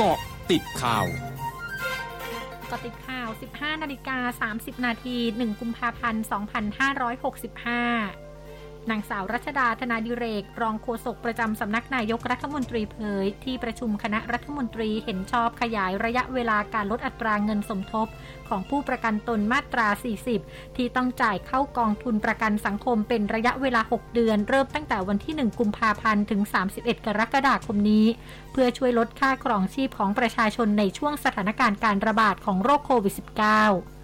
เกาะติดข่าวกาะติดข่าว 15 นาฬิกา 30 นาที 1 กุมภาพันธ์ 2565 นางสาวรัชดาธนาดิเรก รองโฆษกประจำสำนักนายกรัฐมนตรีเผย ที่ประชุมคณะรัฐมนตรีเห็นชอบขยายระยะเวลาการลดอัตราเงินสมทบ ของผู้ประกันตนมาตรา 40 ที่ต้องจ่ายเข้ากองทุนประกันสังคมเป็นระยะเวลา 6 เดือน เริ่มตั้งแต่วันที่ 1 กุมภาพันธ์ถึง 31 กรกฎาคมนี้ เพื่อช่วยลดค่าครองชีพของประชาชนในช่วงสถานการณ์การระบาดของโรคโควิด -19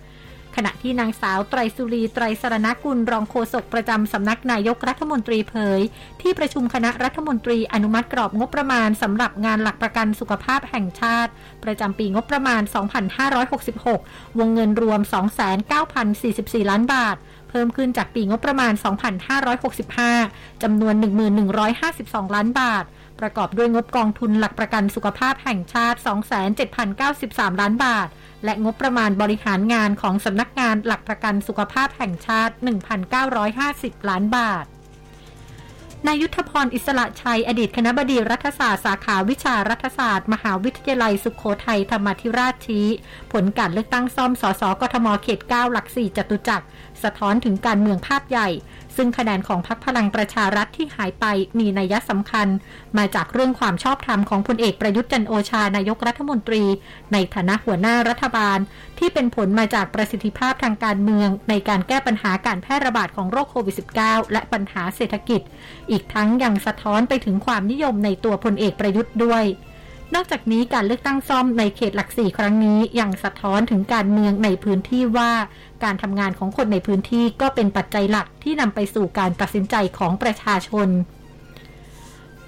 ขณะที่นางสาวไตรสุรีไตรสรณกุลรองโฆษกประจำสำนักนายกรัฐมนตรีเผย ที่ประชุมคณะรัฐมนตรีอนุมัติกรอบงบประมาณสำหรับงานหลักประกันสุขภาพแห่งชาติ ประจำปีงบประมาณ 2566 วงเงินรวม 29,044 ล้านบาท เพิ่มขึ้นจากปีงบประมาณ 2565 จำนวน 11,152 ล้านบาท ประกอบด้วยงบกองทุนหลักประกันสุขภาพแห่งชาติ 27,093 ล้านบาท และงบประมาณบริหารงานของสำนักงานหลักประกันสุขภาพแห่งชาติ 1,950 ล้านบาทนายยุทธพรอิสระชัย อดีตคณะบดีรัฐศาสตร์สาขาวิชารัฐศาสตร์ มหาวิทยาลัยสุขโขทัยธรรมธิราชชี้ผลการเลือกตั้งซ่อมสสกทมเขต 9 หลัก 4 จตุจักร สะท้อนถึงการเมืองภาพใหญ่ซึ่งคะแนนของพรรคพลังประชารัฐที่หายไปมีนัยสำคัญ มาจากเรื่องความชอบธรรมของพลเอกประยุทธ์จันโอชานายกรัฐมนตรี ในฐานะหัวหน้ารัฐบาล ที่เป็นผลมาจากประสิทธิภาพทางการเมือง ในการแก้ปัญหาการแพร่ระบาดของโรคโควิด -19 และปัญหาเศรษฐกิจ อีกทั้งยังสะท้อนไปถึงความนิยมในตัวพลเอกประยุทธ์ด้วย นอกจากนี้การเลือกตั้งซ่อมในเขตหลักสี่ครั้งนี้ยังสะท้อนถึงการเมืองในพื้นที่ว่า การทำงานของคนในพื้นที่ก็เป็นปัจจัยหลักที่นำไปสู่การตัดสินใจของประชาชน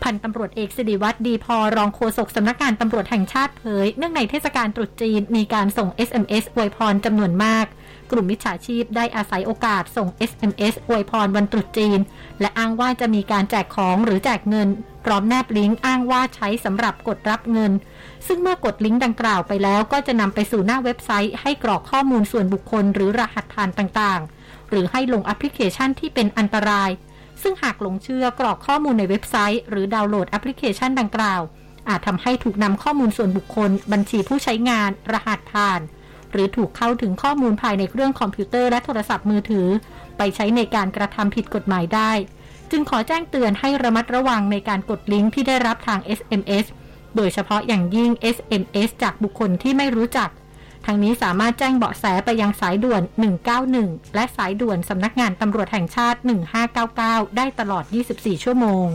พันตำรวจเอกสิริวัตรดีพอรองโฆษกสำนักงานตำรวจแห่งชาติเผย เนื่องในเทศกาลตรุษจีนมีการส่ง SMS อวยพรจำนวนมาก กลุ่มมิจฉาชีพได้อาศัยโอกาสส่ง SMS อวยพรวันตรุษจีน และอ้างว่าจะมีการแจกของหรือแจกเงิน พร้อมแนบลิงก์อ้างว่าใช้สำหรับกดรับเงิน ซึ่งเมื่อกดลิงก์ดังกล่าวไปแล้ว ก็จะนำไปสู่หน้าเว็บไซต์ ให้กรอกข้อมูลส่วนบุคคลหรือรหัสผ่านต่างๆ หรือให้ลงแอปพลิเคชันที่เป็นอันตราย ซึ่งหากหลงเชื่อกรอกข้อมูลในเว็บไซต์ หรือดาวน์โหลดแอปพลิเคชันดังกล่าว อาจทำให้ถูกนำข้อมูลส่วนบุคคล บัญชีผู้ใช้งาน รหัสผ่าน หรือถูกเข้าถึงข้อมูลภายในเครื่องคอมพิวเตอร์และโทรศัพท์มือถือ ไปใช้ในการกระทำผิดกฎหมายได้ จึงขอแจ้งเตือนให้ระมัดระวังในการกดลิงก์ที่ได้รับทาง SMS โดยเฉพาะอย่างยิ่ง SMS จากบุคคลที่ไม่รู้จัก ทางนี้สามารถแจ้งเบาะแสไปยังสายด่วน 191 และสายด่วนสำนักงานตำรวจแห่งชาติ 1599 ได้ตลอด 24 ชั่วโมง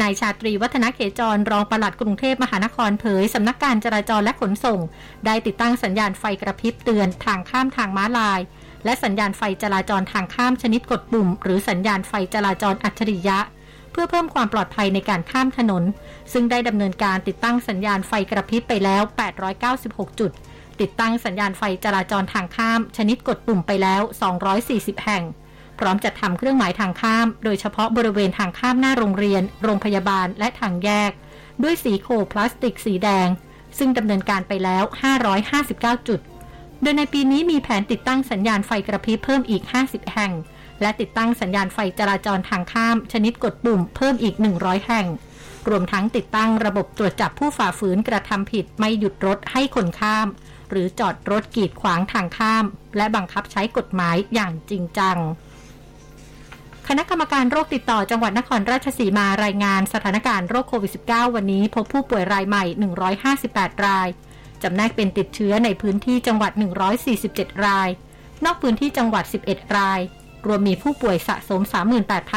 นายชาตรีวัฒนเขจรรองปลัดกรุงเทพมหานครเผยสำนักการจราจรและขนส่ง ได้ติดตั้งสัญญาณไฟกระพริบเตือนทางข้ามทางม้าลาย และสัญญาณไฟจราจรทางข้ามชนิดกดปุ่ม หรือสัญญาณไฟจราจรอัจฉริยะ เพื่อเพิ่มความปลอดภัยในการข้ามถนน ซึ่งได้ดำเนินการติดตั้งสัญญาณไฟกระพริบไปแล้ว 896 จุด ติดตั้งสัญญาณไฟจราจรทางข้าม ชนิดกดปุ่มไปแล้ว 240 แห่ง พร้อมจัดทำเครื่องหมายทางข้าม โดยเฉพาะบริเวณทางข้ามหน้าโรงเรียน โรงพยาบาลและทางแยก ด้วยสีโคพลาสติกสีแดง ซึ่งดำเนินการไปแล้ว 559 จุด โดยในปีนี้มีแผนติดตั้งสัญญาณไฟกระพริบเพิ่มอีก 50 แห่ง และติดตั้งสัญญาณไฟจราจรทางข้าม ชนิดกดปุ่มเพิ่มอีก 100 แห่ง รวมทั้งติดตั้งระบบตรวจจับผู้ฝ่าฝืนกระทำผิดไม่หยุดรถให้คนข้ามหรือจอดรถกีดขวางทางข้าม และบังคับใช้กฎหมายอย่างจริงจัง ณะกรรมการโรคติดต่อจังหวัดนครราชสีมารายงานสถานการณ์โรคโควิด -19 วันนี้พบผู้ป่วยรายใหม่ 158 ราย จำแนกเป็นติดเชื้อในพื้นที่จังหวัด 147 ราย นอกพื้นที่จังหวัด 11 ราย รวมมีผู้ป่วยสะสม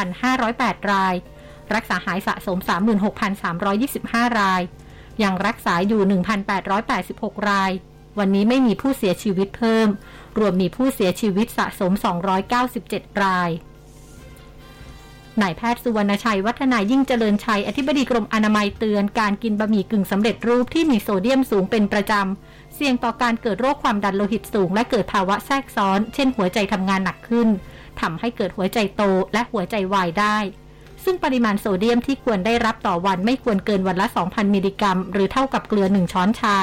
38,508 ราย รักษาหายสะสม 36,325 ราย ยังรักษาอยู่ 1,886 ราย วันนี้ไม่มีผู้เสียชีวิตเพิ่ม รวมมีผู้เสียชีวิตสะสม 297 ราย นายแพทย์สุวรรณชัยวัฒนายิ่งเจริญชัย อธิบดีกรมอนามัยเตือนการกินบะหมี่กึ่งสำเร็จรูปที่มีโซเดียมสูงเป็นประจำ เสี่ยงต่อการเกิดโรคความดันโลหิตสูง และเกิดภาวะแทรกซ้อน เช่นหัวใจทำงานหนักขึ้นทำให้เกิดหัวใจโตและหัวใจวายได้ ซึ่งปริมาณโซเดียมที่ควรได้รับต่อวันไม่ควรเกินวันละ 2,000 มิลลิกรัม หรือเท่ากับเกลือ 1 ช้อนชา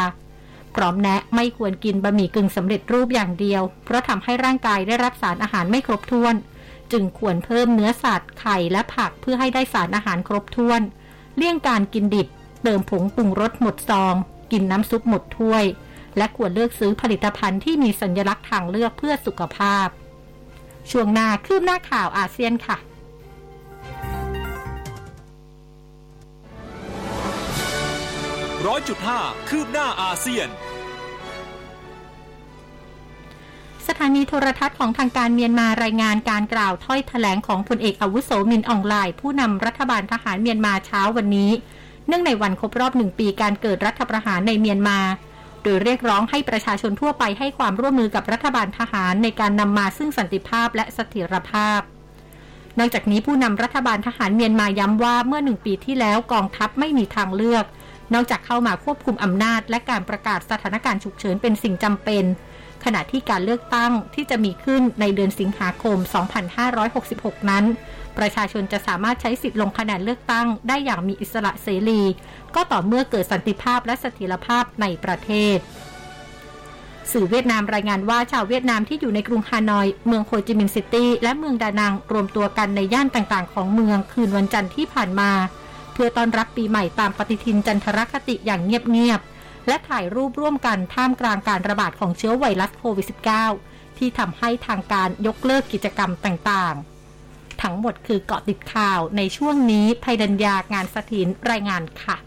พร้อมแนะไม่ควรกินบะหมี่กึ่งสำเร็จรูปอย่างเดียว เพราะทำให้ร่างกายได้รับสารอาหารไม่ครบถ้วน จึงควรเพิ่มเนื้อสัตว์ไข่และผักเพื่อให้ได้สารอาหารครบถ้วน เลี่ยงการกินดิบ เติมผงปรุงรสหมดซอง กินน้ำซุปหมดถ้วย และควรเลือกซื้อผลิตภัณฑ์ที่มีสัญลักษณ์ทางเลือกเพื่อสุขภาพ ช่วงหน้าคืบหน้าข่าวอาเซียนค่ะร้อยจุดห้าคืบหน้าอาเซียน สถานีโทรทัศน์ของทางการเมียนมารายงานการกล่าวถ้อยถแถลงของพลเอกอาวุโสมินอองไลน์ผู้นำรัฐบาลทหารเมียนมาเช้าวันนี้ เนื่องในวันครบรอบหนึ่งปีการเกิดรัฐประหารในเมียนมา โดยเรียกร้องให้ประชาชนทั่วไปให้ความร่วมมือกับรัฐบาลทหารในการนำมาซึ่งสันติภาพและเสถียรภาพ นอกจากนี้ผู้นำรัฐบาลทหารเมียนมาย้ำว่าเมื่อหนึ่งปีที่แล้วกองทัพไม่มีทางเลือก นอกจากเข้ามาควบคุมอำนาจ และการประกาศสถานการณ์ฉุกเฉินเป็นสิ่งจำเป็น ขณะที่การเลือกตั้งที่จะมีขึ้นในเดือนสิงหาคม 2566 นั้น ประชาชนจะสามารถใช้สิทธิ์ลงคะแนนเลือกตั้งได้อย่างมีอิสระเสรี ก็ต่อเมื่อเกิดสันติภาพและเสถียรภาพในประเทศสื่อเวียดนามรายงานว่าชาวเวียดนามที่อยู่ในกรุงฮานอย เมืองโฮจิมินห์ซิตี้ และเมืองดานัง รวมตัวกันในย่านต่างๆ ของเมืองคืนวันจันทร์ที่ผ่านมา เพื่อต้อนรับปีใหม่ตามปฏิทินจันทรคติอย่างเงียบๆ และถ่ายรูปร่วมกันท่ามกลางการระบาดของเชื้อไวรัสโควิด -19 ที่ทำให้ทางการยกเลิกกิจกรรมต่างๆ ทั้งหมดคือเกาะติดข่าวในช่วงนี้ภัยดัญญางานสถินรายงานค่ะ